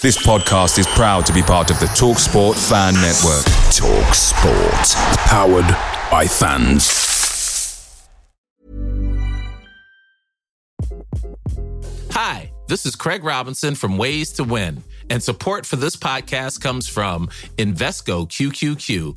This podcast is proud to be part of the TalkSport Fan Network. TalkSport, powered by fans. Hi, this is Craig Robinson from Ways to Win, and support for this podcast comes from Invesco QQQ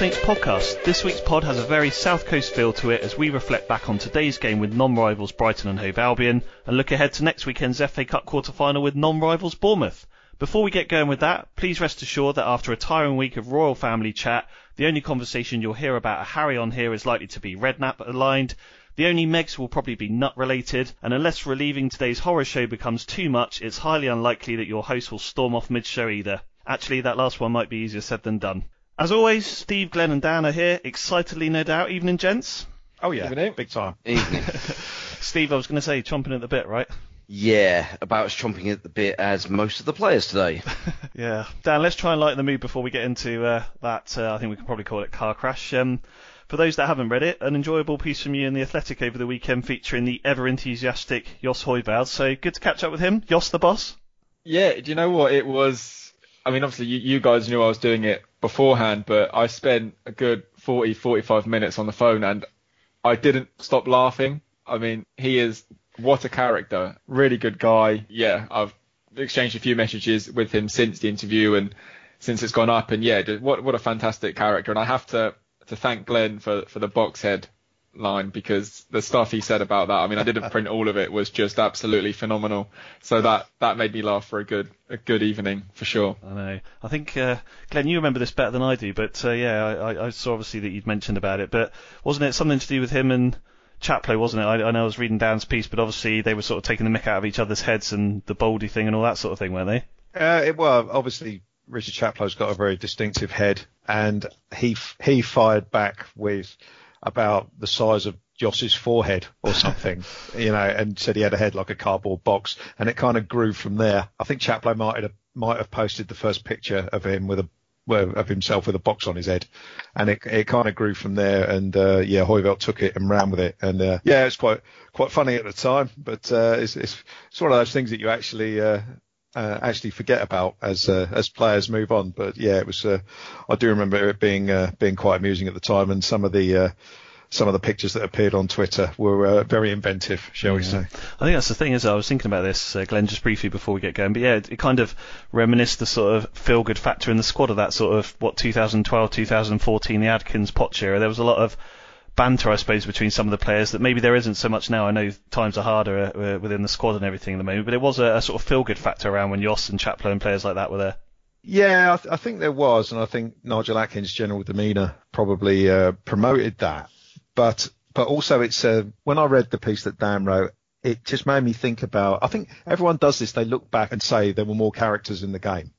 Saints podcast. This week's pod has a very South Coast feel to it as we reflect back on today's game with non-rivals Brighton and Hove Albion and look ahead to next weekend's FA Cup quarter-final with non-rivals Bournemouth. Before we get going with that, please rest assured that after a tiring week of royal family chat, the only conversation you'll hear about a Harry on here is likely to be Redknapp aligned. The only Megs will probably be nut related, and unless relieving today's horror show becomes too much, it's highly unlikely that your host will storm off mid show either. Actually, that last one might be easier said than done. As always, Steve, Glenn, and Dan are here, excitedly, no doubt. Evening, gents. Oh yeah, Evening. big time. Evening. Steve, I was going to say, chomping at the bit, right? Yeah, about as chomping at the bit as most of the players today. yeah, Dan, let's try and lighten the mood before we get into uh, that. Uh, I think we can probably call it car crash. Um, for those that haven't read it, an enjoyable piece from you in the Athletic over the weekend featuring the ever enthusiastic Jos Hooiveld. So good to catch up with him. Jos the boss. Yeah, do you know what it was? I mean, obviously you, you guys knew I was doing it beforehand, but I spent a good 40, 45 minutes on the phone and I didn't stop laughing. I mean, he is what a character, really good guy. Yeah, I've exchanged a few messages with him since the interview and since it's gone up, and yeah, what what a fantastic character. And I have to to thank Glenn for for the box head line because the stuff he said about that, I mean, I didn't print all of it, was just absolutely phenomenal. So that that made me laugh for a good a good evening for sure. I know. I think uh, Glenn, you remember this better than I do, but uh, yeah, I, I saw obviously that you'd mentioned about it, but wasn't it something to do with him and Chaplow, wasn't it? I, I know I was reading Dan's piece, but obviously they were sort of taking the mick out of each other's heads and the Baldy thing and all that sort of thing, weren't they? Uh, it, well, obviously Richard Chaplow's got a very distinctive head, and he he fired back with about the size of Jos's forehead or something, you know, and said he had a head like a cardboard box, and it kind of grew from there. I think Chaplow might have might have posted the first picture of him with a well, of himself with a box on his head, and it it kind of grew from there. And uh, yeah, Hooiveld took it and ran with it, and uh, yeah, it's quite quite funny at the time, but uh, it's, it's it's one of those things that you actually uh, uh, actually forget about as uh, as players move on. But yeah, it was. Uh, I do remember it being uh, being quite amusing at the time, and some of the uh, some of the pictures that appeared on Twitter were uh, very inventive, shall yeah. we say? I think that's the thing. Is I was thinking about this, Glenn, just briefly before we get going. But yeah, it, it kind of reminisced the sort of feel good factor in the squad of that sort of what 2012, 2014, the Adkins Poch era. There was a lot of banter, I suppose, between some of the players that maybe there isn't so much now. I know times are harder uh, within the squad and everything at the moment, but it was a, a sort of feel good factor around when Jos and Chaplow and players like that were there. Yeah, I, th- I, think there was, and I think Nigel Adkins' general demeanour probably uh, promoted that. But but also, it's uh, when I read the piece that Dan wrote, it just made me think about. I think everyone does this. They look back and say there were more characters in the game,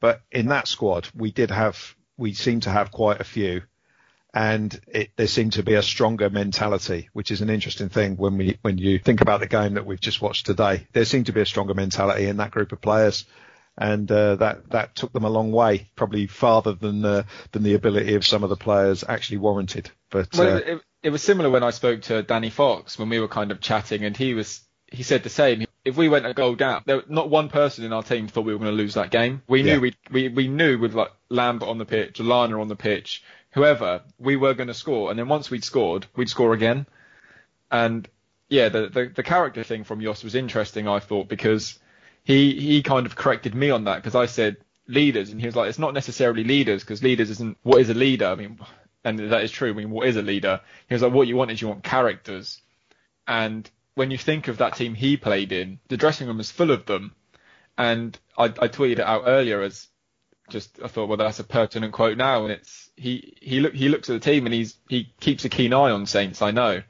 but in that squad, we did have. We seem to have quite a few, and it, there seemed to be a stronger mentality, which is an interesting thing when we when you think about the game that we've just watched today. There seemed to be a stronger mentality in that group of players and uh, that that took them a long way, probably farther than uh, than the ability of some of the players actually warranted. But Well, uh, it, it was similar when I spoke to Danny Fox when we were kind of chatting, and he was he said the same. If we went a goal down, there, not one person in our team thought we were going to lose that game. We Yeah. knew we, we we knew with like Lambert on the pitch, Lallana on the pitch, whoever, we were going to score. And then once we'd scored, we'd score again. And yeah, the, the the character thing from Jos was interesting. I thought because he he kind of corrected me on that because I said leaders, and he was like, it's not necessarily leaders because leaders isn't what is a leader. I mean, and that is true. I mean, what is a leader? He was like, what you want is you want characters, and when you think of that team he played in, the dressing room is full of them. And I, I tweeted it out earlier as just I thought, well, that's a pertinent quote now, and it's he he look he looks at the team and he's he keeps a keen eye on Saints. I know.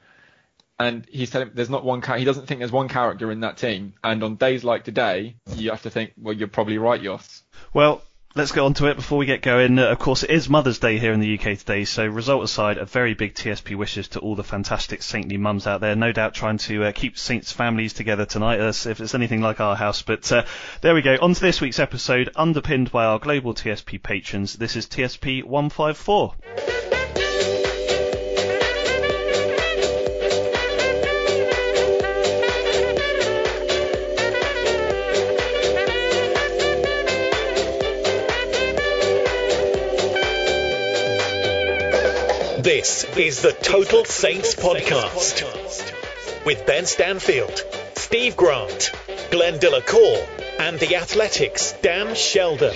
And he's telling there's not one he doesn't think there's one character in that team. And on days like today, you have to think, well, you're probably right, Jos. Well, let's get on to it before we get going. Uh, of course, it is Mother's Day here in the UK today, so result aside, a very big TSP wishes to all the fantastic saintly mums out there. No doubt trying to uh, keep Saints families together tonight, uh, if it's anything like our house. But uh, there we go. On to this week's episode, underpinned by our global TSP patrons. This is TSP 154. This is the Total Saints Podcast with Ben Stanfield, Steve Grant, Glenn Delacour, and the Athletic's Dan Sheldon.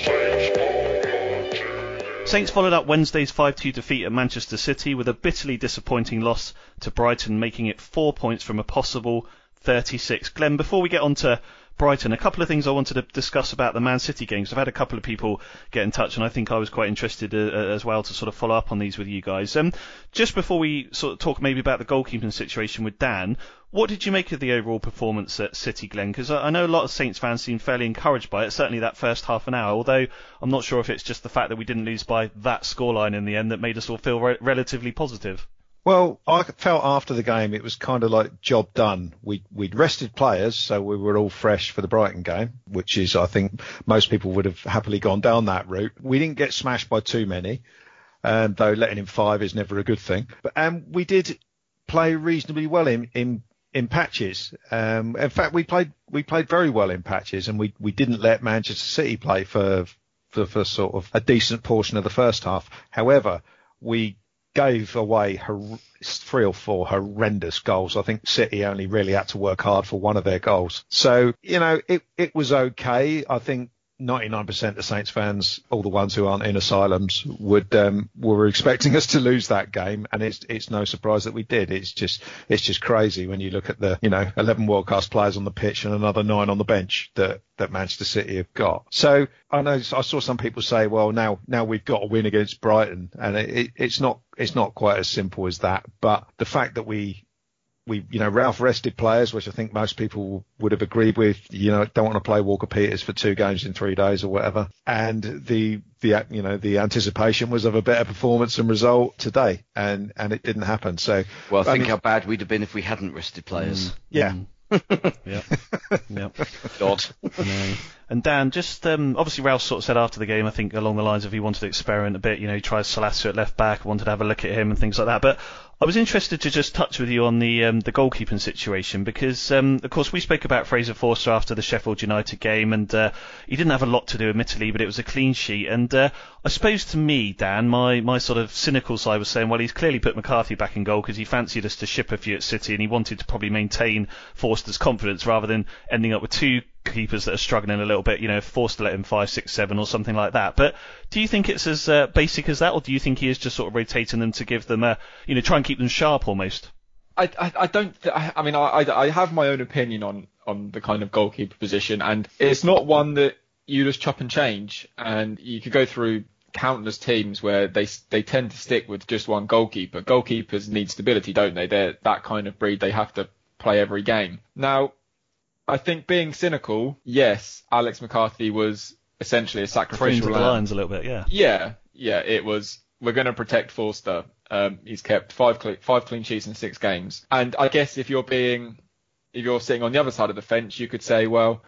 Saints followed up Wednesday's 5-2 defeat at Manchester City with a bitterly disappointing loss to Brighton, making it four points from a possible 36. Glenn, before we get on to Brighton, a couple of things I wanted to discuss about the Man City games. I've had a couple of people get in touch, and I think I was quite interested uh, uh, as well to sort of follow up on these with you guys. Um, just before we sort of talk maybe about the goalkeeping situation with Dan, what did you make of the overall performance at City, Glenn? Because I I know a lot of Saints fans seem fairly encouraged by it, certainly that first half an hour, although I'm not sure if it's just the fact that we didn't lose by that scoreline in the end that made us all feel re- relatively positive. Well, I felt after the game it was kind of like job done. We we'd rested players, so we were all fresh for the Brighton game, which is I think most people would have happily gone down that route. We didn't get smashed by too many, um, though letting in five is never a good thing. But um, we did play reasonably well in in in patches. Um, in fact, we played we played very well in patches, and we we didn't let Manchester City play for for, for sort of a decent portion of the first half. However, we gave away three or four horrendous goals. I think City only really had to work hard for one of their goals. So, you know, it, it was okay. I think 99% of Saints fans, all the ones who aren't in asylums, would um, were expecting us to lose that game, and it's it's no surprise that we did. It's just it's just crazy when you look at the you know 11 world class players on the pitch and another nine on the bench that that Manchester City have got. So I know I saw some people say, well now now we've got to win against Brighton, and it, it, it's not it's not quite as simple as that. But the fact that we we, you know, Ralph rested players, which I think most people would have agreed with. You know, don't want to play Walker Peters for two games in three days or whatever. And the, the, you know, the anticipation was of a better performance and result today, and and it didn't happen. So, Well, I think mean- how bad we'd have been if we hadn't rested players. yeah, yeah, yep. God. No. And Dan, just um, obviously Ralph sort of said after the game, I think along the lines of he wanted to experiment a bit. You know, he tries Salisu at left back, wanted to have a look at him and things like that. But I was interested to just touch with you on the um, the goalkeeping situation because, um, of course, we spoke about Fraser Forster after the Sheffield United game, and uh, he didn't have a lot to do, admittedly, but it was a clean sheet. And uh, I suppose to me, Dan, my my sort of cynical side was saying, well, he's clearly put McCarthy back in goal because he fancied us to ship a few at City, and he wanted to probably maintain Forster's confidence rather than ending up with two keepers that are struggling a little bit, you know, forced to let him five, six, seven, or something like that. But do you think it's as uh, basic as that, or do you think he is just sort of rotating them to give them a, you know, try and keep them sharp almost? I, I, I don't. Th- I, I mean, I, I, I have my own opinion on on the kind of goalkeeper position, and it's not one that you just chop and change. And you could go through countless teams where they they tend to stick with just one goalkeeper. Goalkeepers need stability, don't they? They're that kind of breed. They have to play every game. Now, I think being cynical, yes, Alex McCarthy was essentially a sacrificial the lamb. lions a little bit, yeah. Yeah, yeah, it was. We're going to protect Forster. Um, he's kept five cle five clean sheets in six games, and I guess if you're being, if you're sitting on the other side of the fence, you could say, well,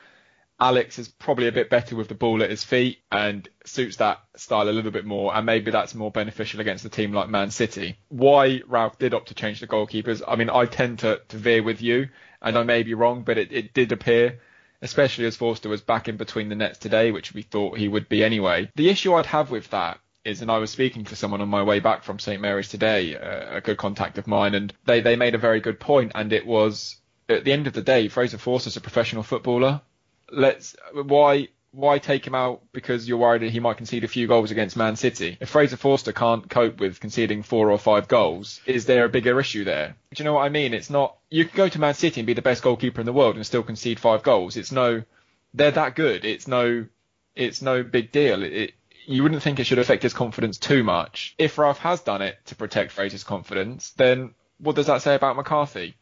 Alex is probably a bit better with the ball at his feet and suits that style a little bit more, and maybe that's more beneficial against a team like Man City. Why Ralph did opt to change the goalkeepers? I mean, I tend to, to veer with you, and I may be wrong, but it, it did appear especially as Forster was back in between the nets today, which we thought he would be anyway. The issue I'd have with that is, and I was speaking to someone on my way back from St Mary's today, uh, a good contact of mine, and they, they made a very good point, and it was at the end of the day, Fraser Forster's a professional footballer. Let's why why take him out because you're worried that he might concede a few goals against Man City? If Fraser Forster can't cope with conceding four or five goals, is there a bigger issue there? Do you know what I mean? It's not you can go to Man City and be the best goalkeeper in the world and still concede five goals. It's no they're that good. It's no it's no big deal. It, you wouldn't think it should affect his confidence too much. If Ralph has done it to protect Fraser's confidence, then what does that say about McCarthy?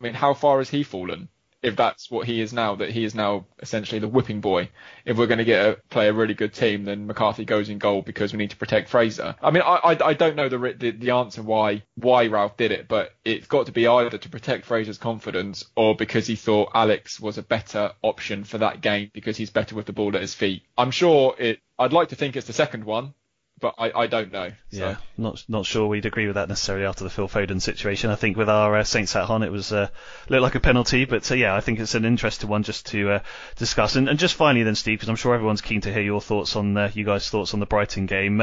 I mean, how far has he fallen? If that's what he is now, that he is now essentially the whipping boy. If we're going to get a play a really good team, then McCarthy goes in goal because we need to protect Fraser. I mean, I I, I don't know the, the the answer why why Ralph did it, but it's got to be either to protect Fraser's confidence or because he thought Alex was a better option for that game because he's better with the ball at his feet. I'm sure it. I'd like to think it's the second one, but I, I don't know. So. Yeah, not not sure we'd agree with that necessarily after the Phil Foden situation. I think with our uh, Saints at Hon, it was uh, looked like a penalty, but uh, yeah, I think it's an interesting one just to uh, discuss. And, and just finally, then, Steve, because I'm sure everyone's keen to hear your thoughts on uh, you guys' thoughts on the Brighton game.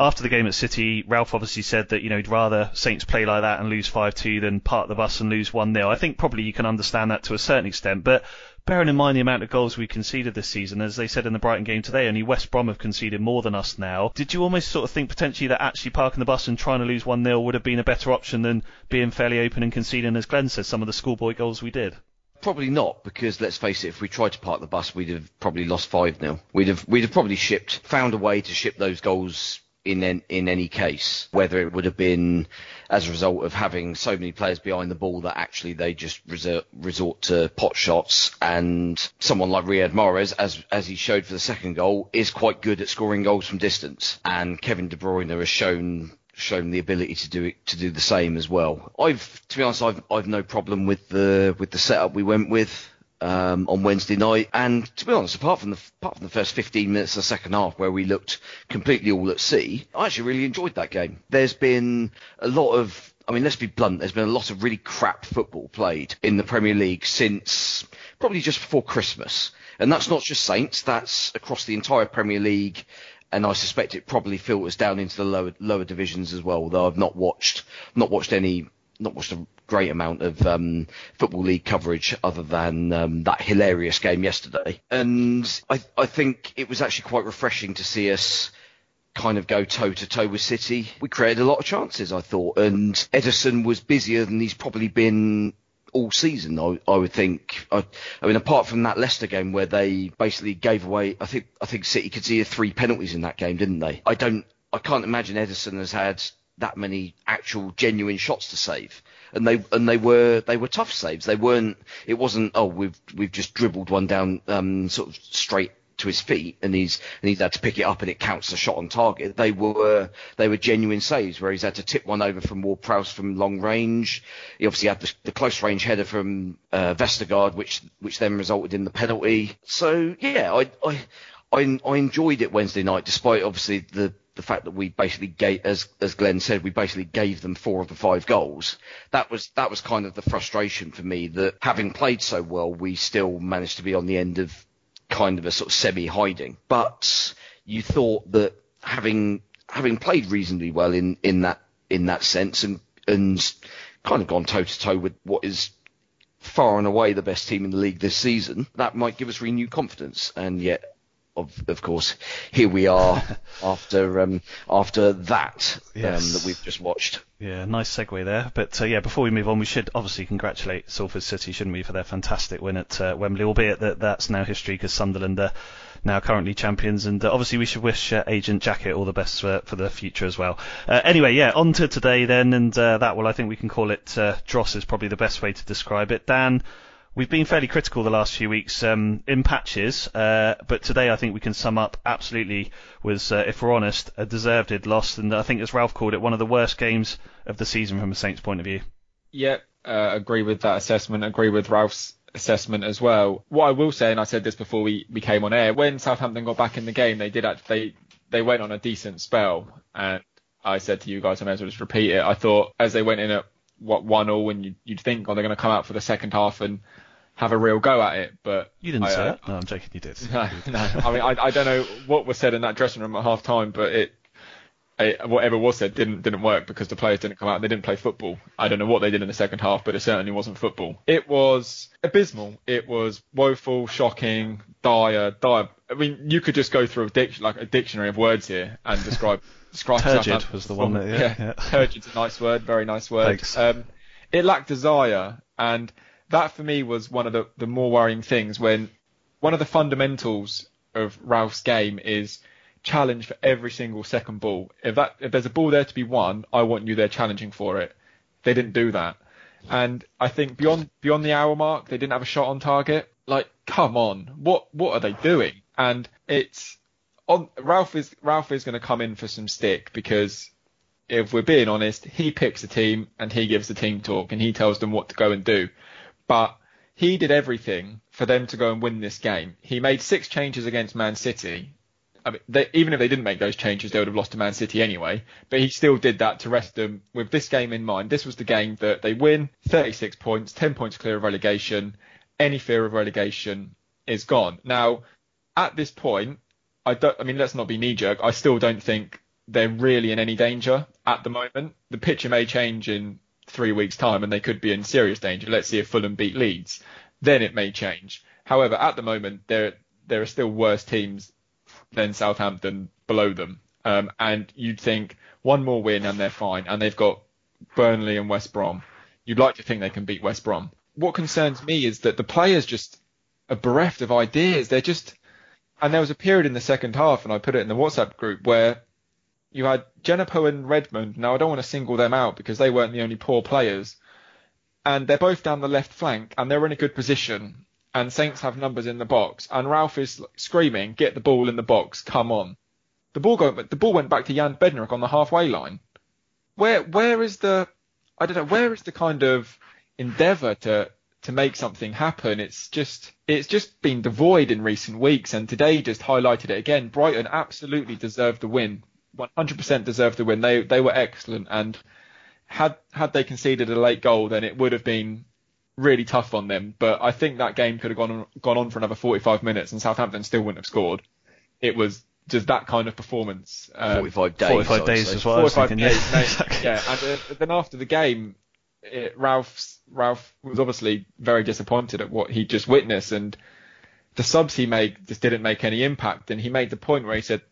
After the game at City, Ralph obviously said that you know he'd rather Saints play like that and lose 5-2 than park the bus and lose 1-0. I think probably you can understand that to a certain extent, but bearing in mind the amount of goals we conceded this season, as they said in the Brighton game today, only West Brom have conceded more than us now. Did you almost sort of think potentially that actually parking the bus and trying to lose 1-0 would have been a better option than being fairly open and conceding, as Glenn says, some of the schoolboy goals we did? Probably not, because let's face it, if we tried to park the bus, we'd have probably lost five 0 We'd have we'd have probably shipped, found a way to ship those goals in in any case. Whether it would have been as a result of having so many players behind the ball that actually they just resort, resort to pot shots, and someone like Riyad Mahrez, as as he showed for the second goal, is quite good at scoring goals from distance, and Kevin De Bruyne has shown shown the ability to do it to do the same as well. I've to be honest, I've I've no problem with the with the setup we went with. Um, on Wednesday night, and to be honest, apart from the apart from the first 15 minutes of the second half where we looked completely all at sea, I actually really enjoyed that game. There's been a lot of I mean, let's be blunt. There's been a lot of really crap football played in the Premier League since probably just before Christmas, and that's not just Saints. That's across the entire Premier League, and I suspect it probably filters down into the lower lower divisions as well. Though I've not watched not watched any not watched a great amount of um, football league coverage other than um, that hilarious game yesterday, and I I think it was actually quite refreshing to see us kind of go toe to toe with City. We created a lot of chances, I thought, and Ederson was busier than he's probably been all season. I, I would think. I, I, mean, apart from that Leicester game where they basically gave away, I think I think City could see three penalties in that game, didn't they? I don't. I can't imagine Ederson has had that many actual genuine shots to save. And they and they were they were tough saves. They weren't. It wasn't. Oh, we've we've just dribbled one down, um, sort of straight to his feet and he's and he's had to pick it up and it counts a shot on target. They were they were genuine saves where he's had to tip one over from Ward Prowse from long range. He obviously had the, the close range header from uh, Vestergaard, which which then resulted in the penalty. So yeah, I I I, I enjoyed it Wednesday night, despite obviously the the fact that we basically gave, as as Glenn said, we basically gave them four of the five goals. That was that was kind of the frustration for me that having played so well, we still managed to be on the end of kind of a sort of semi hiding. But you thought that having having played reasonably well in, in that in that sense and and kind of gone toe to toe with what is far and away the best team in the league this season, that might give us renewed confidence. And yet of, of course, here we are after um, after that Yes. um, that we've just watched. Yeah, nice segue there. But uh, yeah, before we move on, we should obviously congratulate Salford City, shouldn't we, for their fantastic win at uh, Wembley, albeit that that's now history because Sunderland are now currently champions. And uh, obviously, we should wish uh, Agent Jacket all the best for, for the future as well. Uh, anyway, yeah, on to today then, and uh, that, well, I think we can call it uh, Dross is probably the best way to describe it. Dan, We've been fairly critical the last few weeks um, in patches, uh, but today I think we can sum up absolutely was, uh, if we're honest, a deserved loss, and I think as Ralph called it, one of the worst games of the season from a Saints point of view. Yeah, uh, agree with that assessment. Agree with Ralph's assessment as well. What I will say, and I said this before we, we came on air, when Southampton got back in the game, they did they they went on a decent spell, and I said to you guys, I may as well just repeat it. I thought as they went in at what one all, and you, you'd think, oh, they're going to come out for the second half and have a real go at it, but You didn't I, say uh, that. No, I'm joking. You did. no, no. I mean, I, I don't know what was said in that dressing room at half time, but it, it, whatever was said didn't didn't work because the players didn't come out. They didn't play football. I don't know what they did in the second half, but it certainly wasn't football. It was abysmal. It was woeful, shocking, dire, dire. I mean, you could just go through a dic- like a dictionary of words here and describe. Turgid was the one that- yeah, yeah. turgid's a nice word, very nice word. Thanks. Um, it lacked desire, and that for me was one of the, the more worrying things when one of the fundamentals of Ralph's game is challenge for every single second ball. If that if there's a ball there to be won, I want you there challenging for it. They didn't do that. And I think beyond beyond the hour mark, they didn't have a shot on target. Like, come on, what what are they doing? And it's on Ralph is Ralph is going to come in for some stick because if we're being honest, he picks the team and he gives the team talk and he tells them what to go and do. But he did everything for them to go and win this game. He made six changes against Man City. I mean, they, even if they didn't make those changes, they would have lost to Man City anyway. But he still did that to rest them with this game in mind. This was the game that they win, 36 points, 10 points clear of relegation. Any fear of relegation is gone. Now, at this point, I don't. I mean, let's not be knee jerk. I still don't think they're really in any danger at the moment. The picture may change in three weeks' time, and they could be in serious danger. Let's see if Fulham beat Leeds, then it may change. However, at the moment, there there are still worse teams than Southampton below them, um, and you'd think one more win and they're fine, and they've got Burnley and West Brom. You'd like to think they can beat West Brom. What concerns me is that the players just are bereft of ideas. They're just and there was a period in the second half, and I put it in the WhatsApp group where you had Djenepo and Redmond. Now I don't want to single them out because they weren't the only poor players, and they're both down the left flank, and they're in a good position. And Saints have numbers in the box, and Ralph is screaming, "Get the ball in the box! Come on!" The ball go, the ball went back to Jan Bednarek on the halfway line. Where where is the I don't know where is the kind of endeavour to to make something happen. It's just it's just been devoid in recent weeks, and today just highlighted it again. Brighton absolutely deserved the win, 100% deserved the win. They they were excellent, and had had they conceded a late goal, then it would have been really tough on them. But I think that game could have gone on, gone on for another 45 minutes, and Southampton still wouldn't have scored. It was just that kind of performance. Um, 45 days. 45 days say. as well. I was 45 thinking, days, yeah. mate. Exactly. yeah. And uh, then after the game, it, Ralph's Ralph was obviously very disappointed at what he just witnessed, and the subs he made just didn't make any impact. And he made the point where he said,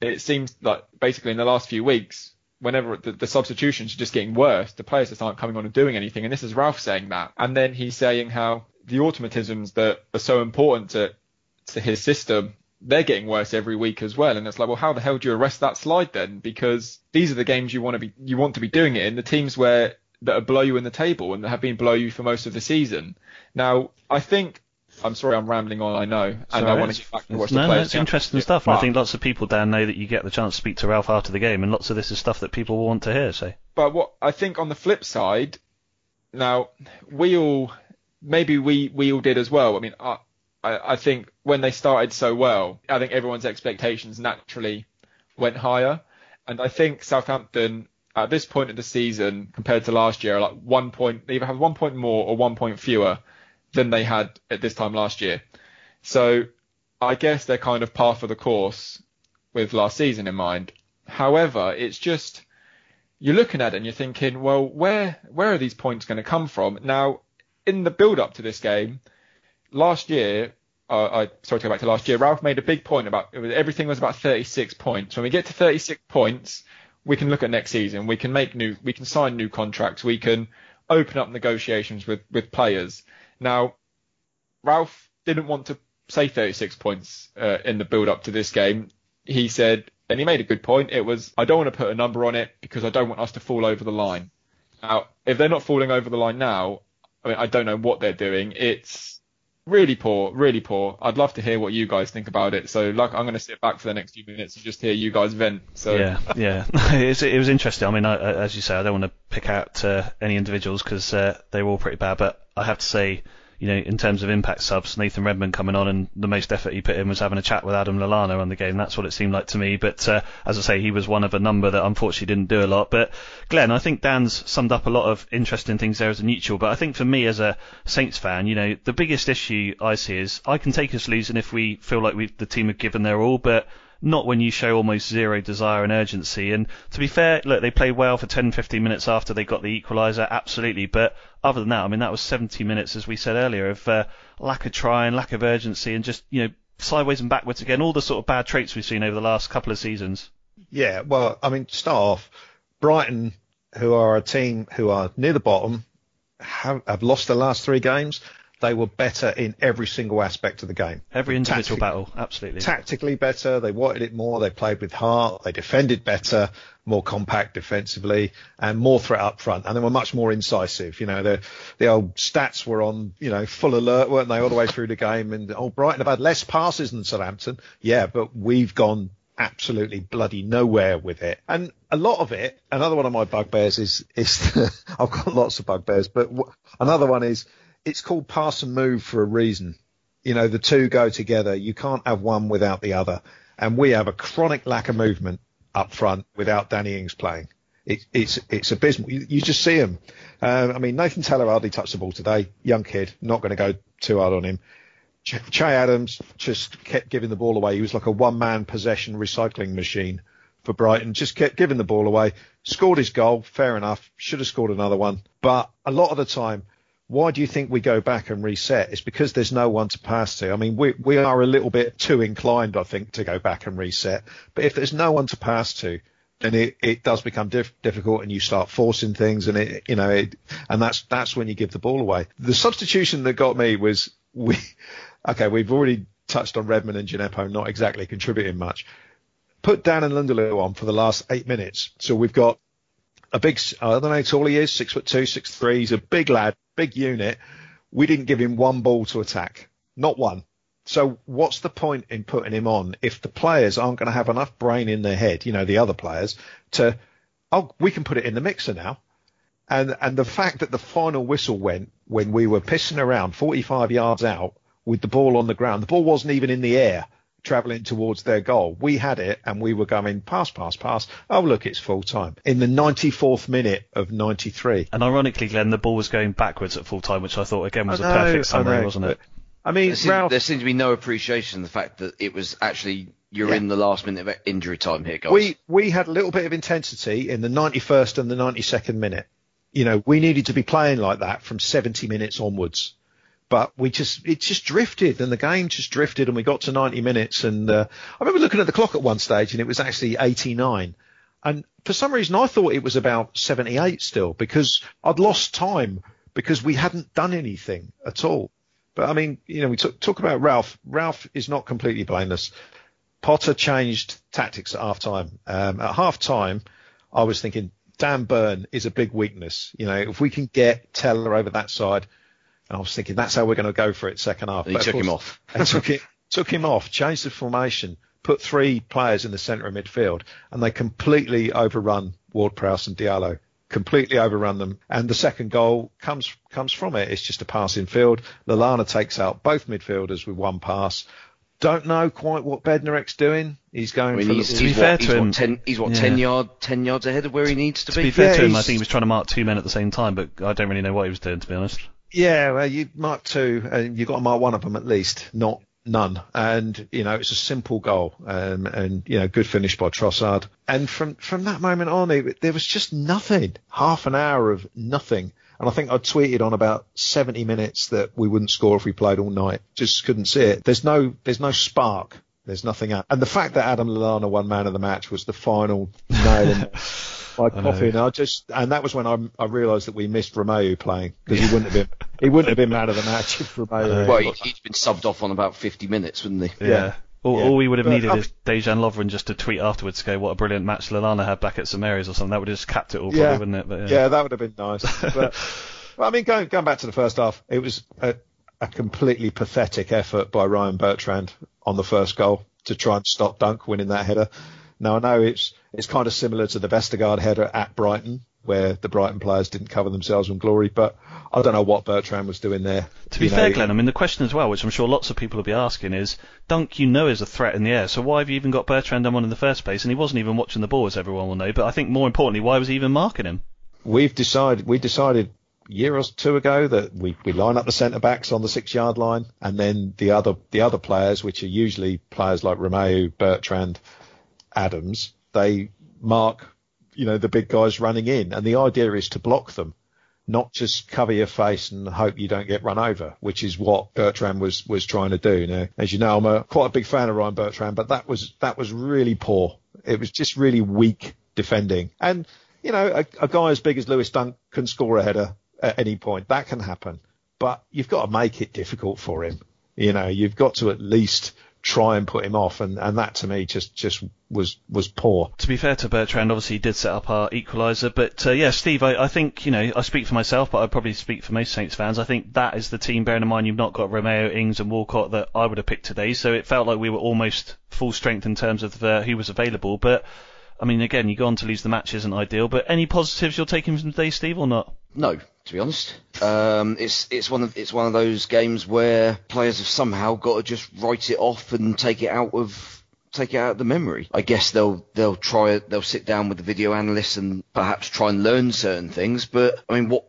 it seems like basically in the last few weeks, whenever the, the substitutions are just getting worse, the players just aren't coming on and doing anything. And this is Ralph saying that. And then he's saying how the automatisms that are so important to to his system, they're getting worse every week as well. And it's like, well, how the hell do you arrest that slide then? Because these are the games you want to be you want to be doing it in the teams where that are below you in the table and that have been below you for most of the season. Now, I think I'm sorry I'm rambling on, I know, and I Sorry, want to get back to it's- watch no, the no, players. it's interesting stuff, and I think lots of people, Dan, know that you get the chance to speak to Ralph after the game, and lots of this is stuff that people will want to hear. So but what I think on the flip side, now we all maybe we we all did as well. I mean, I I, I think when they started so well, I think everyone's expectations naturally went higher, and I think Southampton at this point of the season compared to last year, are like one point, they either have one point more or one point fewer than they had at this time last year. So I guess they're kind of par for the course with last season in mind. However, it's just you're looking at it and you're thinking, well, where where are these points going to come from? Now, in the build up to this game, last year uh, I sorry to go back to last year. Ralph made a big point about was, everything was about 36 points. When we get to 36 points, we can look at next season. We can make new, we can sign new contracts. We can open up negotiations with with players. Now, Ralph didn't want to say 36 points uh, in the build up to this game. He said, and he made a good point. It was, I don't want to put a number on it because I don't want us to fall over the line. Now, if they're not falling over the line now, I mean, I don't know what they're doing. It's really poor, really poor. I'd love to hear what you guys think about it. So, like, I'm going to sit back for the next few minutes and just hear you guys vent. So, yeah, yeah, it, was interesting. I mean, I, as you say, I don't want to pick out uh, any individuals because uh, they were all pretty bad, but I have to say you know, in terms of impact subs, Nathan Redmond coming on and the most effort he put in was having a chat with Adam Lallana on the game. That's what it seemed like to me. But uh, as I say, he was one of a number that unfortunately didn't do a lot. But Glenn, I think Dan's summed up a lot of interesting things there as a neutral. But I think for me as a Saints fan, you know, the biggest issue I see is I can take us losing if we feel like we the team have given their all, but not when you show almost zero desire and urgency. And to be fair, look, they played well for 10, 15 minutes after they got the equaliser, absolutely. But other than that, I mean, that was 70 minutes, as we said earlier, of uh, lack of try and lack of urgency, and just, you know, sideways and backwards again, all the sort of bad traits we've seen over the last couple of seasons. Yeah, well, I mean, start off, Brighton, who are a team who are near the bottom, have, have lost the last three games they were better in every single aspect of the game. Every individual battle, absolutely. Tactically better, they wanted it more, they played with heart, they defended better, more compact defensively, and more threat up front, and they were much more incisive. You know, the the old stats were on, you know, full alert, weren't they, all the way through the game? And oh, Brighton have had less passes than Southampton, yeah, but we've gone absolutely bloody nowhere with it. And a lot of it, another one of my bugbears is is I've got lots of bugbears, but another one is it's called pass and move for a reason. You know, the two go together. You can't have one without the other. And we have a chronic lack of movement up front without Danny Ings playing. It, it's it's abysmal. You, you just see him. Um, I mean, Nathan Tella hardly touched the ball today. Young kid, not going to go too hard on him. Ch- Che Adams just kept giving the ball away. He was like a one-man possession recycling machine for Brighton. Just kept giving the ball away. Scored his goal, fair enough. Should have scored another one. But a lot of the time, why do you think we go back and reset? It's because there's no one to pass to. I mean, we we are a little bit too inclined, I think, to go back and reset. But if there's no one to pass to, then it, it does become diff- difficult, and you start forcing things, and it you know, it, and that's that's when you give the ball away. The substitution that got me was we. Okay, we've already touched on Redmond and Djenepo not exactly contributing much. Put Dan N'Lundulu on for the last eight minutes, so we've got a big, I don't know how tall he is, six foot two, six three. He's a big lad, big unit. We didn't give him one ball to attack, not one. So what's the point in putting him on if the players aren't going to have enough brain in their head, you know, the other players, to, oh, we can put it in the mixer now. And, and the fact that the final whistle went when we were pissing around 45 yards out with the ball on the ground, the ball wasn't even in the air travelling towards their goal. We had it and we were going pass, pass, pass. Oh, look, it's full time. In the 94th minute of 93. And ironically, Glenn, the ball was going backwards at full time, which I thought again was know, a perfect summary, wasn't it? I mean, there seems, Ralph, there seems to be no appreciation of the fact that it was actually you're yeah. in the last minute of injury time here, guys. We we had a little bit of intensity in the 91st and the 92nd minute. You know, we needed to be playing like that from 70 minutes onwards but we just it just drifted and the game just drifted and we got to 90 minutes and uh, I remember looking at the clock at one stage and it was actually 89 and for some reason I thought it was about 78 still because I'd lost time because we hadn't done anything at all. But I mean you know we talk, talk about Ralph. Ralph is not completely blameless. Potter changed tactics at half time um, at half time I was thinking Dan Burn is a big weakness. You know if we can get Tella over that side and I was thinking that's how we're going to go for it second half. And he took course, him off. took it, took him off, changed the formation, put three players in the centre of midfield, and they completely overrun Ward-Prowse and Diallo. Completely overrun them, and the second goal comes comes from it. It's just a pass in field. Lallana takes out both midfielders with one pass. Don't know quite what Bednarek's doing. He's going I mean, for he's, to be fair what, to him, what, ten, he's what yeah. ten yard ten yards ahead of where he needs to, to be. To be fair yeah, to him, I think he was trying to mark two men at the same time, but I don't really know what he was doing to be honest. Yeah, well, you mark two, and you've got to mark one of them at least, not none. And you know, it's a simple goal, um, and you know, good finish by Trossard. And from from that moment on, it, there was just nothing. Half an hour of nothing. And I think I tweeted on about 70 minutes that we wouldn't score if we played all night. Just couldn't see it. There's no, there's no spark. There's nothing. Out. And the fact that Adam Lallana won man of the match was the final nail in my coffin. I just, and that was when I, I realised that we missed Romeu playing because he wouldn't have been, he wouldn't have been man of the match if Romeu. Well, he, he'd been subbed off on about 50 minutes, wouldn't he? Yeah. Yeah. All, Yeah. all we would have But needed I've- is Dejan Lovren just to tweet afterwards to go, what a brilliant match Lallana had back at St Mary's or something. That would have just capped it all, probably, wouldn't it? But, yeah. that would have been nice. But well, I mean, going going back to the first half, it was a, a completely pathetic effort by Ryan Bertrand on the first goal to try and stop Dunk winning that header. Now I know it's it's kind of similar to the Vestergaard header at Brighton, where the Brighton players didn't cover themselves in glory, but I don't know what Bertrand was doing there. To be You fair, know, Glenn, I mean, the question as well, which I'm sure lots of people will be asking, is Dunk, you know, is a threat in the air, so why have you even got Bertrand on in the first place? And he wasn't even watching the ball, as everyone will know. But I think more importantly, why was he even marking him? we've decided we decided year or two ago that we, we line up the centre backs on the six yard line and then the other the other players which are usually players like Romeu, Bertrand, Adams, they mark you know the big guys running in and the idea is to block them not just cover your face and hope you don't get run over, which is what Bertrand was was trying to do. Now, as you know, I'm a quite a big fan of Ryan Bertrand, but that was that was really poor. It was just really weak defending. And you know, a, a guy as big as Lewis Dunk can score a header at any point. That can happen, but you've got to make it difficult for him. You know, you've got to at least try and put him off, and, and that to me just just was was poor. To be fair to Bertrand, obviously he did set up our equaliser, but uh, yeah, Steve, I, I think you know I speak for myself, but I probably speak for most Saints fans. I think that is the team. Bearing in mind you've not got Romeu, Ings, and Walcott that I would have picked today, so it felt like we were almost full strength in terms of uh, who was available. But I mean, again, you go on to lose the match isn't ideal. But any positives you're taking from today, Steve, or not? No, to be honest, um, it's it's one of it's one of those games where players have somehow got to just write it off and take it out of take it out of the memory. I guess they'll they'll try. They'll sit down with the video analysts and perhaps try and learn certain things. But I mean, what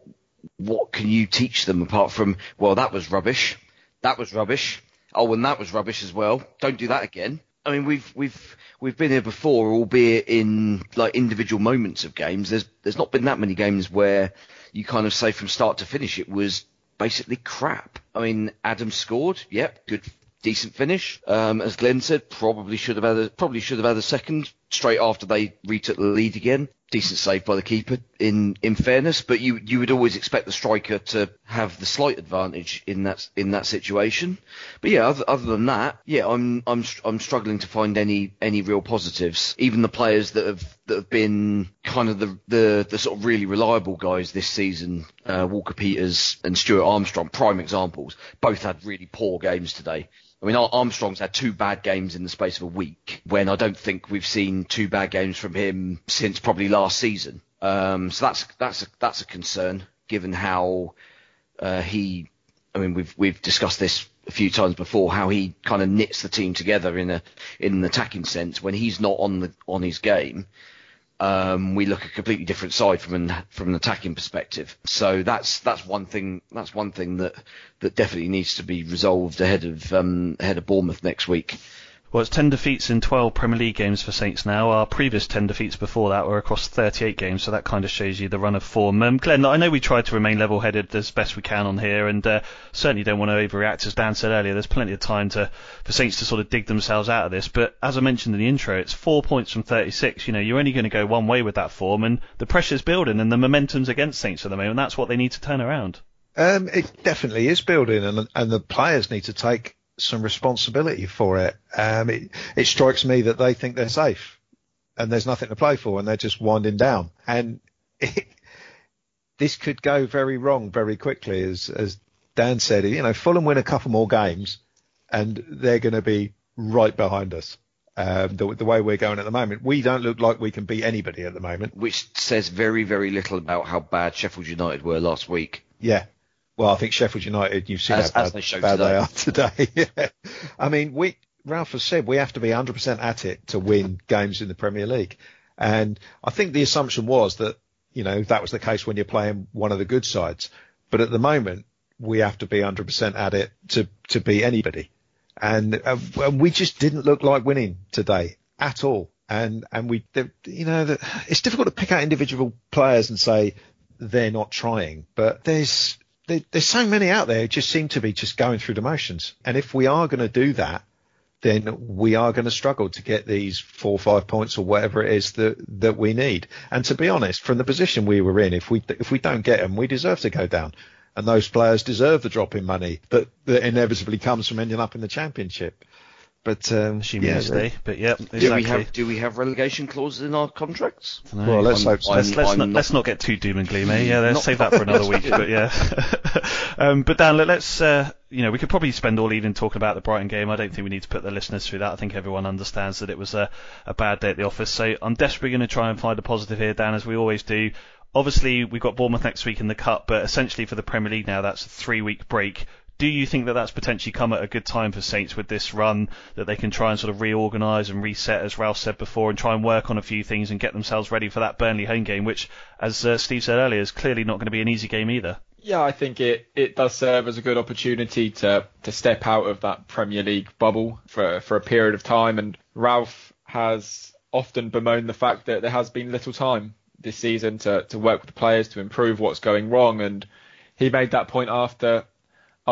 what can you teach them apart from well, that was rubbish, that was rubbish. Oh, and that was rubbish as well. Don't do that again. I mean, we've we've we've been here before, albeit in like individual moments of games. There's there's not been that many games where you kind of say from start to finish it was basically crap. I mean, Adam scored, yep, good, decent finish. Um, as Glenn said, probably should have had a, probably should have had a second straight after they retook the lead again. Decent save by the keeper, in in fairness, but you you would always expect the striker to have the slight advantage in that in that situation. But yeah, other, other than that, yeah, I'm I'm I'm struggling to find any any real positives. Even the players that have that have been kind of the the, the sort of really reliable guys this season, uh, Walker Peters and Stuart Armstrong, prime examples, both had really poor games today. I mean, Armstrong's had two bad games in the space of a week, when I don't think we've seen two bad games from him since probably last season. Um, so that's that's a, that's a concern, given how uh, he. I mean, we've we've discussed this a few times before, how he kind of knits the team together in a in an attacking sense. When he's not on the on his game, um, we look a completely different side from an from an attacking perspective. So that's that's one thing that's one thing that that definitely needs to be resolved ahead of um, ahead of Bournemouth next week. Well, it's 10 defeats in 12 Premier League games for Saints now. Our previous 10 defeats before that were across 38 games, so that kind of shows you the run of form. Um, Glenn, I know we try to remain level-headed as best we can on here, and uh, certainly don't want to overreact. As Dan said earlier, there's plenty of time to for Saints to sort of dig themselves out of this. But as I mentioned in the intro, it's four points from 36. You know, you're only going to go one way with that form, and the pressure's building, and the momentum's against Saints at the moment. That's what they need to turn around. Um, it definitely is building, and and the players need to take some responsibility for it. Um, it, it strikes me that they think they're safe, and there's nothing to play for, and they're just winding down. And it, this could go very wrong very quickly, as as Dan said. You know, Fulham win a couple more games, and they're going to be right behind us. Um, the, the way we're going at the moment, we don't look like we can beat anybody at the moment. Which says very, very little about how bad Sheffield United were last week. Yeah. Well, I think Sheffield United, you've seen As- how bad, they bad today. they are today. yeah. I mean, we, Ralph has said we have to be 100% at it to win games in the Premier League. And I think the assumption was that, you know, that was the case when you're playing one of the good sides. But at the moment, we have to be 100% at it to, to beat anybody. And, uh, and we just didn't look like winning today at all. And, and we, you know, the, it's difficult to pick out individual players and say, they're not trying. But there's there, there's so many out there who just seem to be just going through the motions. And if we are going to do that, then we are going to struggle to get these four or five points or whatever it is that that we need. And to be honest, from the position we were in, if we if we don't get them, we deserve to go down. And those players deserve the drop in money that, that inevitably comes from ending up in the championship. But um, Assuming yeah, stay. But yeah, exactly. Do we have do we have relegation clauses in our contracts? well, let's I'm- hope so. Let's, let's, not, not- let's not get too doom and gloom, eh? Yeah, let's Not- save that for another week. But yeah, um, but Dan, let- let's uh, you know we could probably spend all evening talking about the Brighton game. I don't think we need to put the listeners through that. I think everyone understands that it was a, a bad day at the office. So I'm desperately going to try and find a positive here, Dan, as we always do. Obviously, we've got Bournemouth next week in the cup, but essentially for the Premier League now, that's a three-week break. Do you think that that's potentially come at a good time for Saints with this run that they can try and sort of reorganise and reset, as Ralph said before, and try and work on a few things and get themselves ready for that Burnley home game, which, as uh, Steve said earlier, is clearly not going to be an easy game either. Yeah, I think it, it does serve as a good opportunity to, to step out of that Premier League bubble for, for a period of time. And Ralph has often bemoaned the fact that there has been little time this season to, to work with the players to improve what's going wrong. And he made that point after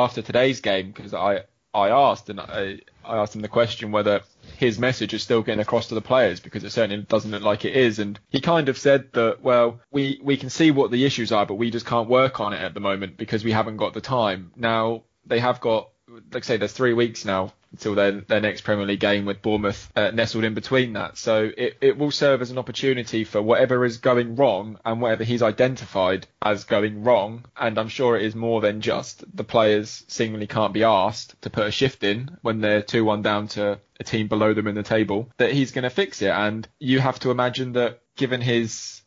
after today's game because I I asked and I, I asked him the question whether his message is still getting across to the players because it certainly doesn't look like it is. And he kind of said that well we we can see what the issues are but we just can't work on it at the moment because we haven't got the time. Now they have got like I say there's three weeks now until their their next Premier League game with Bournemouth uh, nestled in between that. So it, it will serve as an opportunity for whatever is going wrong and whatever he's identified as going wrong. And I'm sure it is more than just the players seemingly can't be asked to put a shift in when they're 2-1 down to a team below them in the table that he's going to fix it. And you have to imagine that given his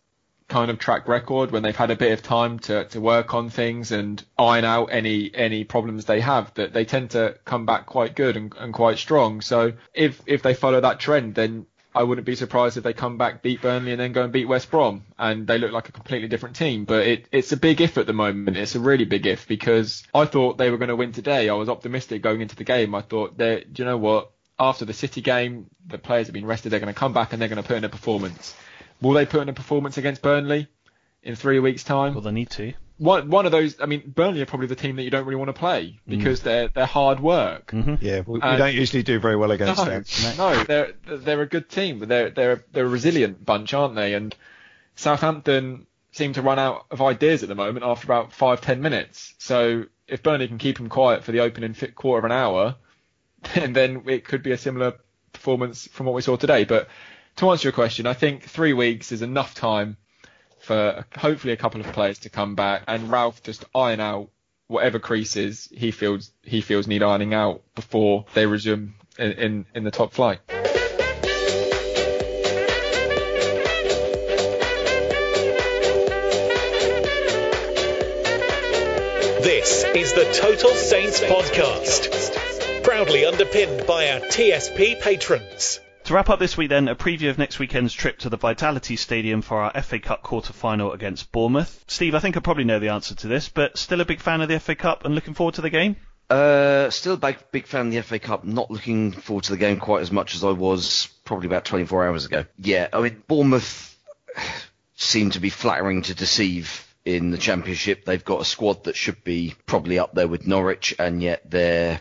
kind of track record when they've had a bit of time to, to work on things and iron out any any problems they have that they tend to come back quite good and, and quite strong so if if they follow that trend then I wouldn't be surprised if they come back, beat Burnley, and then go and beat West Brom, and they look like a completely different team. But it, it's a big if at the moment. It's a really big if because I thought they were going to win today. I was optimistic going into the game. I thought, do you know what? After the City game, the players have been rested. They're going to come back and they're going to put in a performance. Will they put in a performance against Burnley in three weeks' time? Well, they need to. One one of those. I mean, Burnley are probably the team that you don't really want to play mm. because they're they're hard work. Mm-hmm. Yeah, we, we don't usually do very well against No, them. no, they're they're a good team, they're they're they're a resilient bunch, aren't they? And Southampton seem to run out of ideas at the moment after about five ten minutes. So if Burnley can keep them quiet for the opening quarter of an hour, then then it could be a similar performance from what we saw today. But to answer your question, I think three weeks is enough time for hopefully a couple of players to come back and Ralph just iron out whatever creases he feels he feels need ironing out before they resume in, in, in the top flight. This is the Total Saints podcast, proudly underpinned by our TSP patrons. To wrap up this week, then, a preview of next weekend's trip to the Vitality Stadium for our FA Cup quarter final against Bournemouth. Steve, I think I probably know the answer to this, but still a big fan of the FA Cup and looking forward to the game? Uh, still a big, big fan of the FA Cup. Not looking forward to the game quite as much as I was probably about 24 hours ago. Yeah, I mean, Bournemouth seem to be flattering to deceive in the Championship. They've got a squad that should be probably up there with Norwich, and yet they're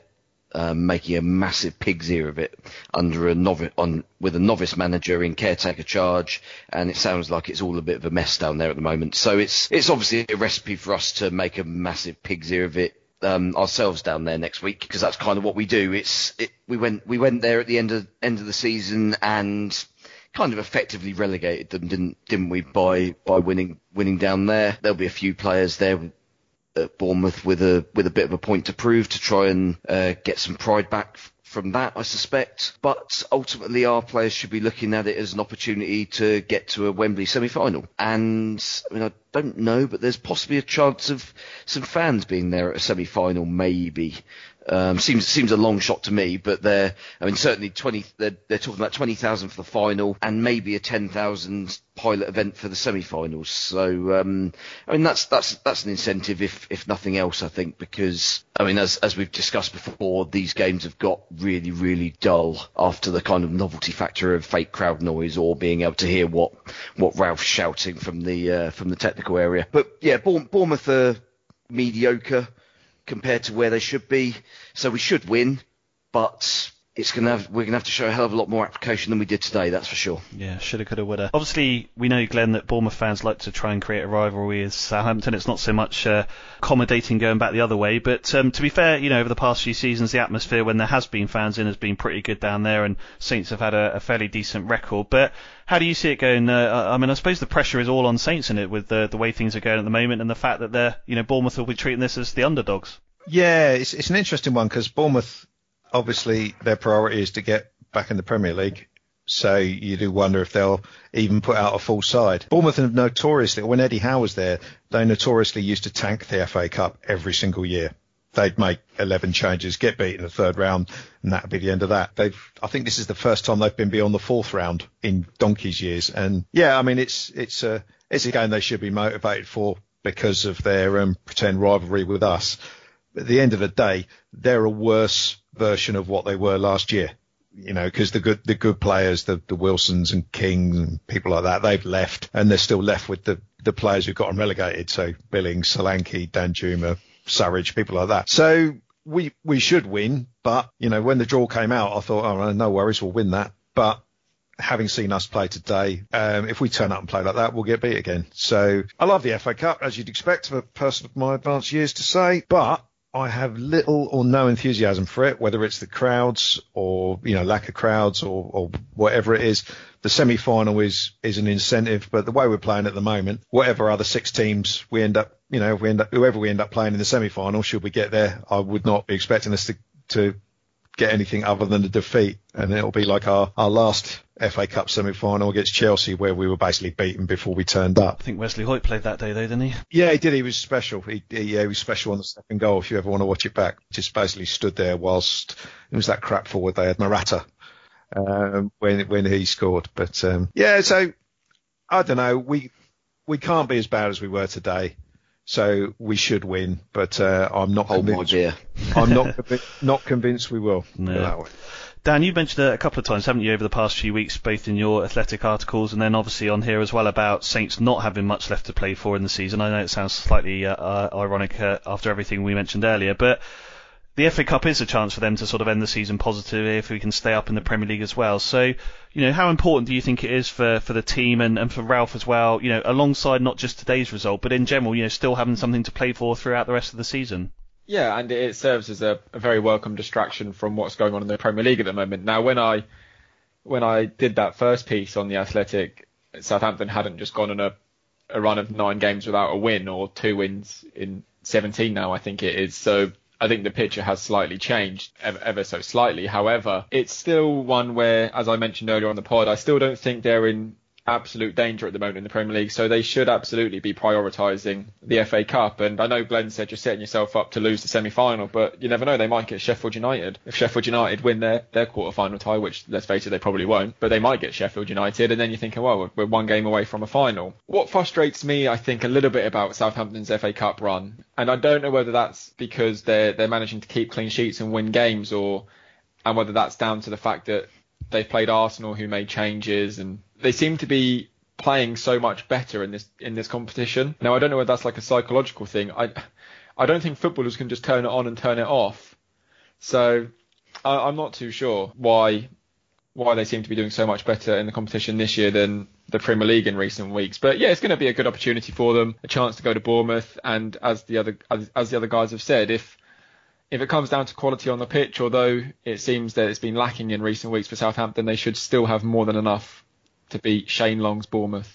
um, making a massive pig's ear of it under a novice on with a novice manager in caretaker charge, and it sounds like it's all a bit of a mess down there at the moment. So it's it's obviously a recipe for us to make a massive pig's ear of it um, ourselves down there next week because that's kind of what we do. It's it, we went we went there at the end of end of the season and kind of effectively relegated them, didn't didn't we? By by winning winning down there, there'll be a few players there at Bournemouth with a with a bit of a point to prove to try and uh, get some pride back from that, I suspect. But ultimately, our players should be looking at it as an opportunity to get to a Wembley semi-final. And I mean, I don't know, but there's possibly a chance of some fans being there at a semi-final, maybe. Um, seems seems a long shot to me, but they're I mean certainly twenty they're, they're talking about twenty thousand for the final and maybe a ten thousand pilot event for the semi-finals. So um, I mean that's that's that's an incentive if if nothing else I think because I mean as as we've discussed before these games have got really really dull after the kind of novelty factor of fake crowd noise or being able to hear what what Ralph's shouting from the uh, from the technical area. But yeah, Bournemouth are mediocre compared to where they should be. So we should win, but it's gonna have, we're gonna have to show a hell of a lot more application than we did today. That's for sure. Yeah, shoulda, coulda, woulda. Obviously, we know Glenn that Bournemouth fans like to try and create a rivalry with Southampton. It's not so much uh, accommodating going back the other way, but um, to be fair, you know, over the past few seasons, the atmosphere when there has been fans in has been pretty good down there, and Saints have had a, a fairly decent record. But how do you see it going? Uh, I mean, I suppose the pressure is all on Saints in it with the the way things are going at the moment, and the fact that they're, you know, Bournemouth will be treating this as the underdogs. Yeah, it's it's an interesting one because Bournemouth obviously their priority is to get back in the Premier League. So you do wonder if they'll even put out a full side. Bournemouth have notoriously, when Eddie Howe was there, they notoriously used to tank the FA Cup every single year. They'd make 11 changes, get beat in the third round, and that'd be the end of that. They've, I think this is the first time they've been beyond the fourth round in donkey's years. And yeah, I mean, it's, it's a, it's a game they should be motivated for because of their um, pretend rivalry with us. At the end of the day, they're a worse version of what they were last year. You know, because the good the good players, the the Wilsons and Kings and people like that, they've left, and they're still left with the the players who got them relegated. So Billings, Solanke, Danjuma, Surridge, people like that. So we we should win, but you know, when the draw came out, I thought, oh no worries, we'll win that. But having seen us play today, um, if we turn up and play like that, we'll get beat again. So I love the FA Cup, as you'd expect of a person of my advanced years to say, but I have little or no enthusiasm for it, whether it's the crowds or you know lack of crowds or, or whatever it is. The semi-final is is an incentive, but the way we're playing at the moment, whatever other six teams we end up, you know, we end up whoever we end up playing in the semi-final, should we get there, I would not be expecting us to to get anything other than a defeat, and it'll be like our our last FA Cup semi-final against Chelsea, where we were basically beaten before we turned up. I think Wesley Hoedt played that day, though, didn't he? Yeah, he did. He was special. He, he, yeah, he was special on the second goal. If you ever want to watch it back, just basically stood there whilst it was that crap forward they had Morata um, when when he scored. But um, yeah, so I don't know. We we can't be as bad as we were today. So we should win, but uh, I'm not Hold convinced. my beer. I'm not not convinced we will. No. Dan, you mentioned it a couple of times, haven't you, over the past few weeks, both in your athletic articles and then obviously on here as well about Saints not having much left to play for in the season. I know it sounds slightly uh, uh, ironic uh, after everything we mentioned earlier, but the FA Cup is a chance for them to sort of end the season positively if we can stay up in the Premier League as well. So, you know, how important do you think it is for, for the team and, and for Ralph as well, you know, alongside not just today's result, but in general, you know, still having something to play for throughout the rest of the season? Yeah, and it serves as a, a, very welcome distraction from what's going on in the Premier League at the moment. Now, when I when I did that first piece on the Athletic, Southampton hadn't just gone on a, a run of nine games without a win or two wins in 17 now, I think it is. So I think the picture has slightly changed ever, ever, so slightly. However, it's still one where, as I mentioned earlier on the pod, I still don't think they're in absolute danger at the moment in the Premier League, so they should absolutely be prioritising the FA Cup. And I know Glenn said you're setting yourself up to lose the semi-final, but you never know, they might get Sheffield United. If Sheffield United win their, their quarter-final tie, which let's face it, they probably won't, but they might get Sheffield United, and then you're thinking, well, we're one game away from a final. What frustrates me, I think, a little bit about Southampton's FA Cup run, and I don't know whether that's because they're they're managing to keep clean sheets and win games, or and whether that's down to the fact that they've played Arsenal, who made changes, and they seem to be playing so much better in this in this competition. Now I don't know whether that's like a psychological thing. I I don't think footballers can just turn it on and turn it off. So I, I'm not too sure why why they seem to be doing so much better in the competition this year than the Premier League in recent weeks. But yeah, it's going to be a good opportunity for them, a chance to go to Bournemouth, and as the other as, as the other guys have said, if if it comes down to quality on the pitch, although it seems that it's been lacking in recent weeks for Southampton, they should still have more than enough to beat Shane Long's Bournemouth.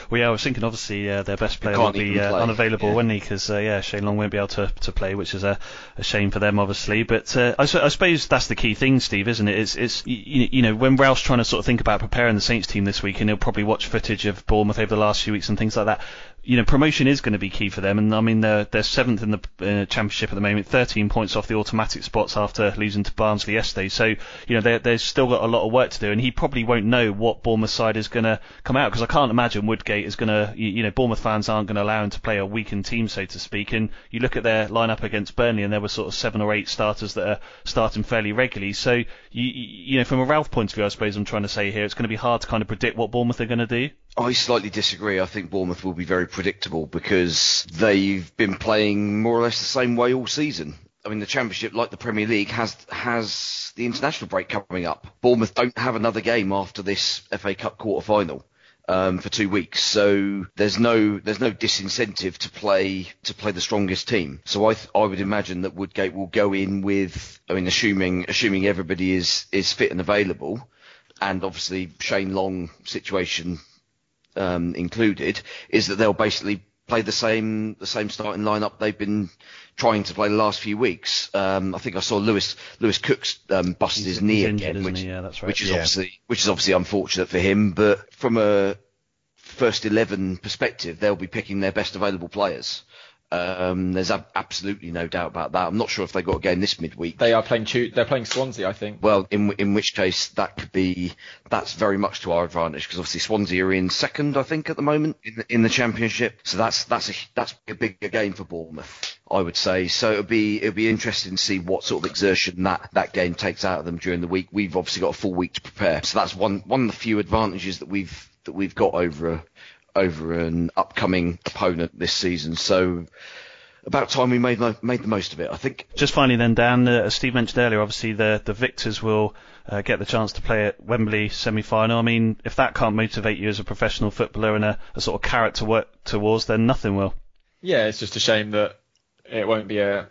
well, yeah, I was thinking obviously uh, their best player will be uh, unavailable, yeah. won't he? Because uh, yeah, Shane Long won't be able to, to play, which is a, a shame for them, obviously. But uh, I, I, suppose that's the key thing, Steve, isn't it? It's, it's you, you, know when Ralph's trying to sort of think about preparing the Saints team this week, and he'll probably watch footage of Bournemouth over the last few weeks and things like that you know, promotion is going to be key for them. And I mean, they're they're seventh in the uh, championship at the moment, 13 points off the automatic spots after losing to Barnsley yesterday. So you know, they they've still got a lot of work to do, and he probably won't know what Bournemouth side is going to come out because I can't imagine Woodgate is going to, you, you know, Bournemouth fans aren't going to allow him to play a weakened team, so to speak. And you look at their lineup against Burnley, and there were sort of seven or eight starters that are starting fairly regularly. So you you know, from a Ralph point of view, I suppose I'm trying to say here, it's going to be hard to kind of predict what Bournemouth are going to do. I slightly disagree. I think Bournemouth will be very predictable because they've been playing more or less the same way all season. I mean, the Championship, like the Premier League, has has the international break coming up. Bournemouth don't have another game after this FA Cup quarter final. Um, for two weeks, so there's no there's no disincentive to play to play the strongest team. So I th- I would imagine that Woodgate will go in with I mean assuming assuming everybody is is fit and available, and obviously Shane Long situation um, included, is that they'll basically play the same the same starting lineup they've been trying to play the last few weeks. Um, I think I saw Lewis Lewis Cook's um, busted He's- his knee he's injured, again, which. Yeah, that's right. which is Yeah. obviously which is obviously unfortunate for him. But from a first eleven perspective, they'll be picking their best available players. Um, there's ab- absolutely no doubt about that. I'm not sure if they got a game this midweek. They are playing. Tu- they're playing Swansea, I think. Well, in in which case that could be that's very much to our advantage because obviously Swansea are in second, I think, at the moment in the, in the championship. So that's that's a that's a bigger game for Bournemouth, I would say. So it'll be it'll be interesting to see what sort of exertion that that game takes out of them during the week. We've obviously got a full week to prepare, so that's one one of the few advantages that we've that we've got over over an upcoming opponent this season. So about time we made made the most of it, I think. Just finally, then, Dan, uh, as Steve mentioned earlier, obviously the the victors will uh, get the chance to play at Wembley semi-final. I mean, if that can't motivate you as a professional footballer and a, a sort of carrot to work towards, then nothing will. Yeah, it's just a shame that it won't be a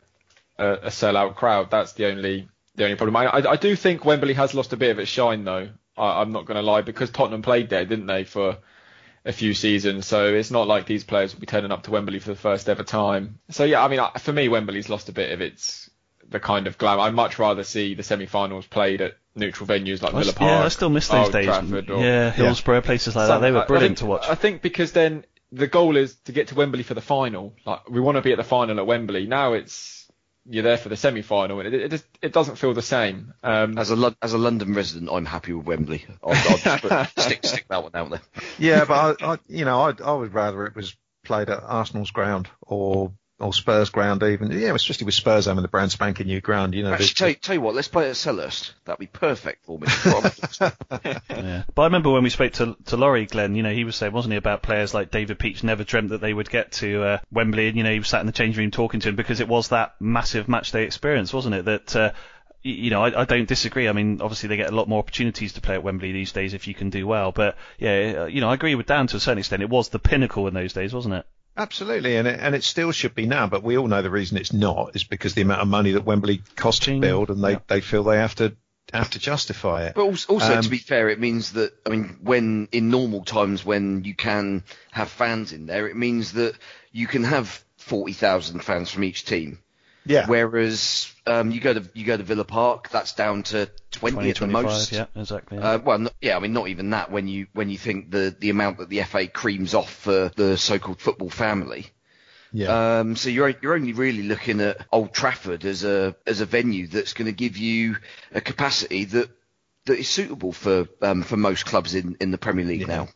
a, a sellout crowd. That's the only the only problem. I, I I do think Wembley has lost a bit of its shine though. I, I'm not going to lie because Tottenham played there, didn't they, for a few seasons. So it's not like these players will be turning up to Wembley for the first ever time. So yeah, I mean, for me, Wembley's lost a bit of its the kind of glam. I'd much rather see the semi-finals played at neutral venues like I Villa Park. yeah, I still miss those Old days. Trafford or, yeah, Hillsborough, places like that. They were brilliant think- to watch. I think because then the goal is to get to Wembley for the final. Like we want to be at the final at Wembley. Now it's you're there for the semi-final, and it it, just, it doesn't feel the same. Um, As a Lon- as a London resident, I'm happy with Wembley. I'll, I'll just stick stick that one out there. Yeah, but I, I you know, I, I would rather it was played at Arsenal's ground or or Spurs ground even. Yeah, especially with Spurs having the brand spanking new ground. You know, Actually, the- tell, you- tell you what, let's play at Selhurst. That'd be perfect for me. Yeah. But I remember when we spoke to to Lawrie Glenn, you know, he was saying, wasn't he, about players like David Peach never dreamt that they would get to uh, Wembley, and you know, he was sat in the change room talking to him because it was that massive match day experience, wasn't it? That uh, you know, I, I don't disagree. I mean, obviously they get a lot more opportunities to play at Wembley these days if you can do well. But yeah, uh, you know, I agree with Dan to a certain extent. It was the pinnacle in those days, wasn't it? Absolutely, and it, and it still should be now. But we all know the reason it's not is because the amount of money that Wembley costs to build, and they, Yeah. they feel they have to have to justify it. But also, also Um, to be fair, it means that I mean, when in normal times when you can have fans in there, it means that you can have forty thousand fans from each team. Yeah, Whereas um, you go to you go to Villa Park, that's down to twenty, 20, at the 25, most. yeah, exactly. yeah. Uh, well, not, yeah, I mean, not even that. When you when you think the the amount that the FA creams off for the so-called football family, yeah. um, so you're you're only really looking at Old Trafford as a as a venue that's going to give you a capacity that that is suitable for um, for most clubs in, in the Premier League now.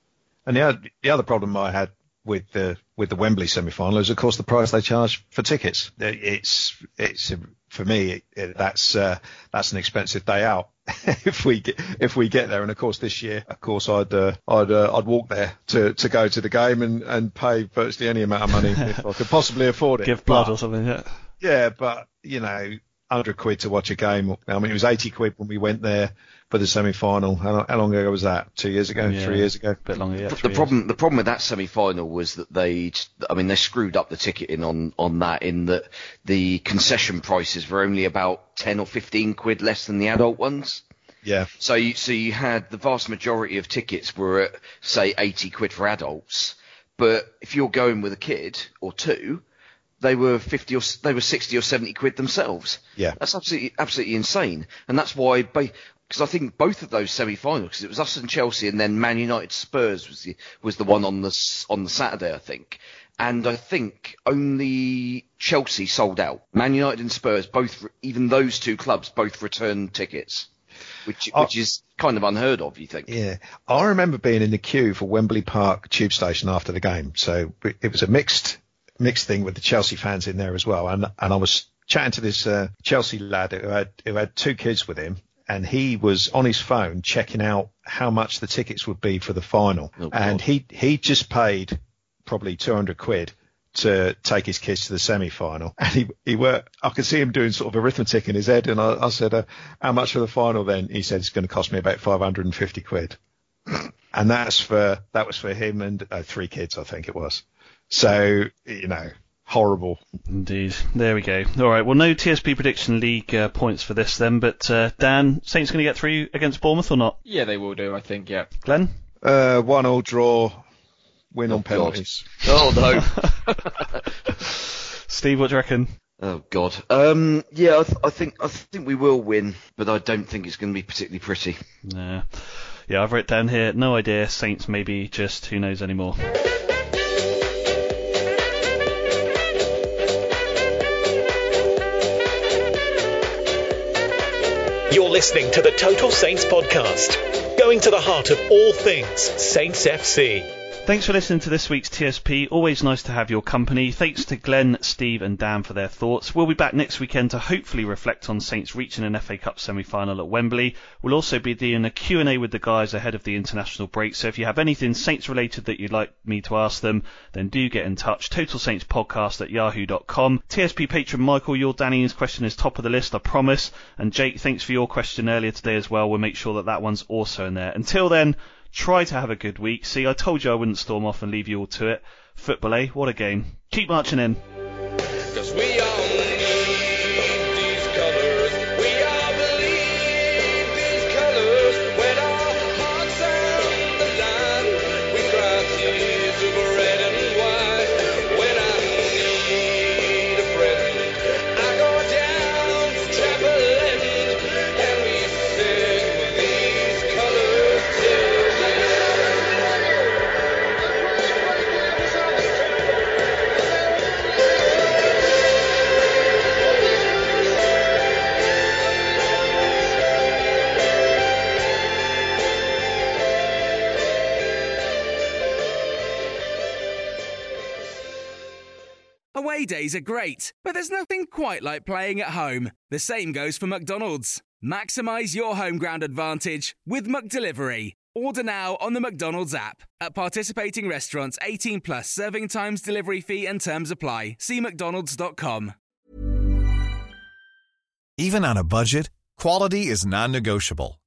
And the other, the other problem I had with the with the Wembley semi-final is, of course, the price they charge for tickets. It's it's for me it, it, that's uh, that's an expensive day out if we get if we get there. And of course, this year, of course, I'd uh, I'd uh, I'd walk there to, to go to the game and, and pay virtually any amount of money if I could possibly afford it. Give blood But- or something. Yeah. yeah, but you know, hundred quid to watch a game. I mean, it was eighty quid when we went there for the semi-final. How, how long ago was that? Two years ago? Yeah. Three years ago? A bit longer. Yeah. the three years. problem the problem with that semi final was that they I mean they screwed up the ticketing on on that in that the concession prices were only about ten or fifteen quid less than the adult ones. Yeah. So you so you had the vast majority of tickets were at say eighty quid for adults, but if you're going with a kid or two, they were fifty or they were sixty or seventy quid themselves. Yeah. That's absolutely absolutely insane, and that's why because I think both of those semi-finals, because it was us and Chelsea, and then Man United Spurs was the was the one on the on the Saturday, I think. And I think only Chelsea sold out. Man United and Spurs both, even those two clubs, both returned tickets, which Oh. which is kind of unheard of. You think? Yeah, I remember being in the queue for Wembley Park tube station after the game. So it was a mixed mixed thing with the Chelsea fans in there as well. And and I was chatting to this uh, Chelsea lad who had who had two kids with him, and he was on his phone checking out how much the tickets would be for the final, Oh, and God. he he just paid probably 200 quid to take his kids to the semi-final. And he he were I could see him doing sort of arithmetic in his head and I, I said uh, how much for the final then? He said it's going to cost me about 550 quid. And that's for that was for him and uh, three kids I think it was so you know horrible Indeed. There we go. All right. Well, no TSP Prediction League uh, points for this then, but uh, Dan, Saints going to get through against Bournemouth or not? Yeah, they will do. I think. Yeah. Glenn? uh, one all draw win on God. penalties Oh no. Steve, what do you reckon? Oh God. Um, yeah, I, th- I think I think we will win, but I don't think it's going to be particularly pretty. Nah. Yeah, I've written down here, no idea. Saints maybe just who knows anymore. You're listening to the Total Saints podcast, going to the heart of all things Saints FC. Thanks for listening to this week's TSP. Always nice to have your company. Thanks to Glenn, Steve, and Dan for their thoughts. We'll be back next weekend to hopefully reflect on Saints reaching an FA Cup semi-final at Wembley. We'll also be doing a Q&A with the guys ahead of the international break. So if you have anything Saints related that you'd like me to ask them, then do get in touch. Total Saints Podcast at yahoo.com. TSP patron Michael, your Danny's question is top of the list, I promise. And Jake, thanks for your question earlier today as well. We'll make sure that that one's also in there. Until then, try to have a good week. See, I told you I wouldn't storm off and leave you all to it. Football, eh? What a game. Keep marching in. Days are great, but there's nothing quite like playing at home. The same goes for McDonald's. Maximise your home ground advantage with McDelivery. Order now on the McDonald's app. At participating restaurants, 18 plus serving times, delivery fee, and terms apply. See McDonald's.com. Even on a budget, quality is non-negotiable.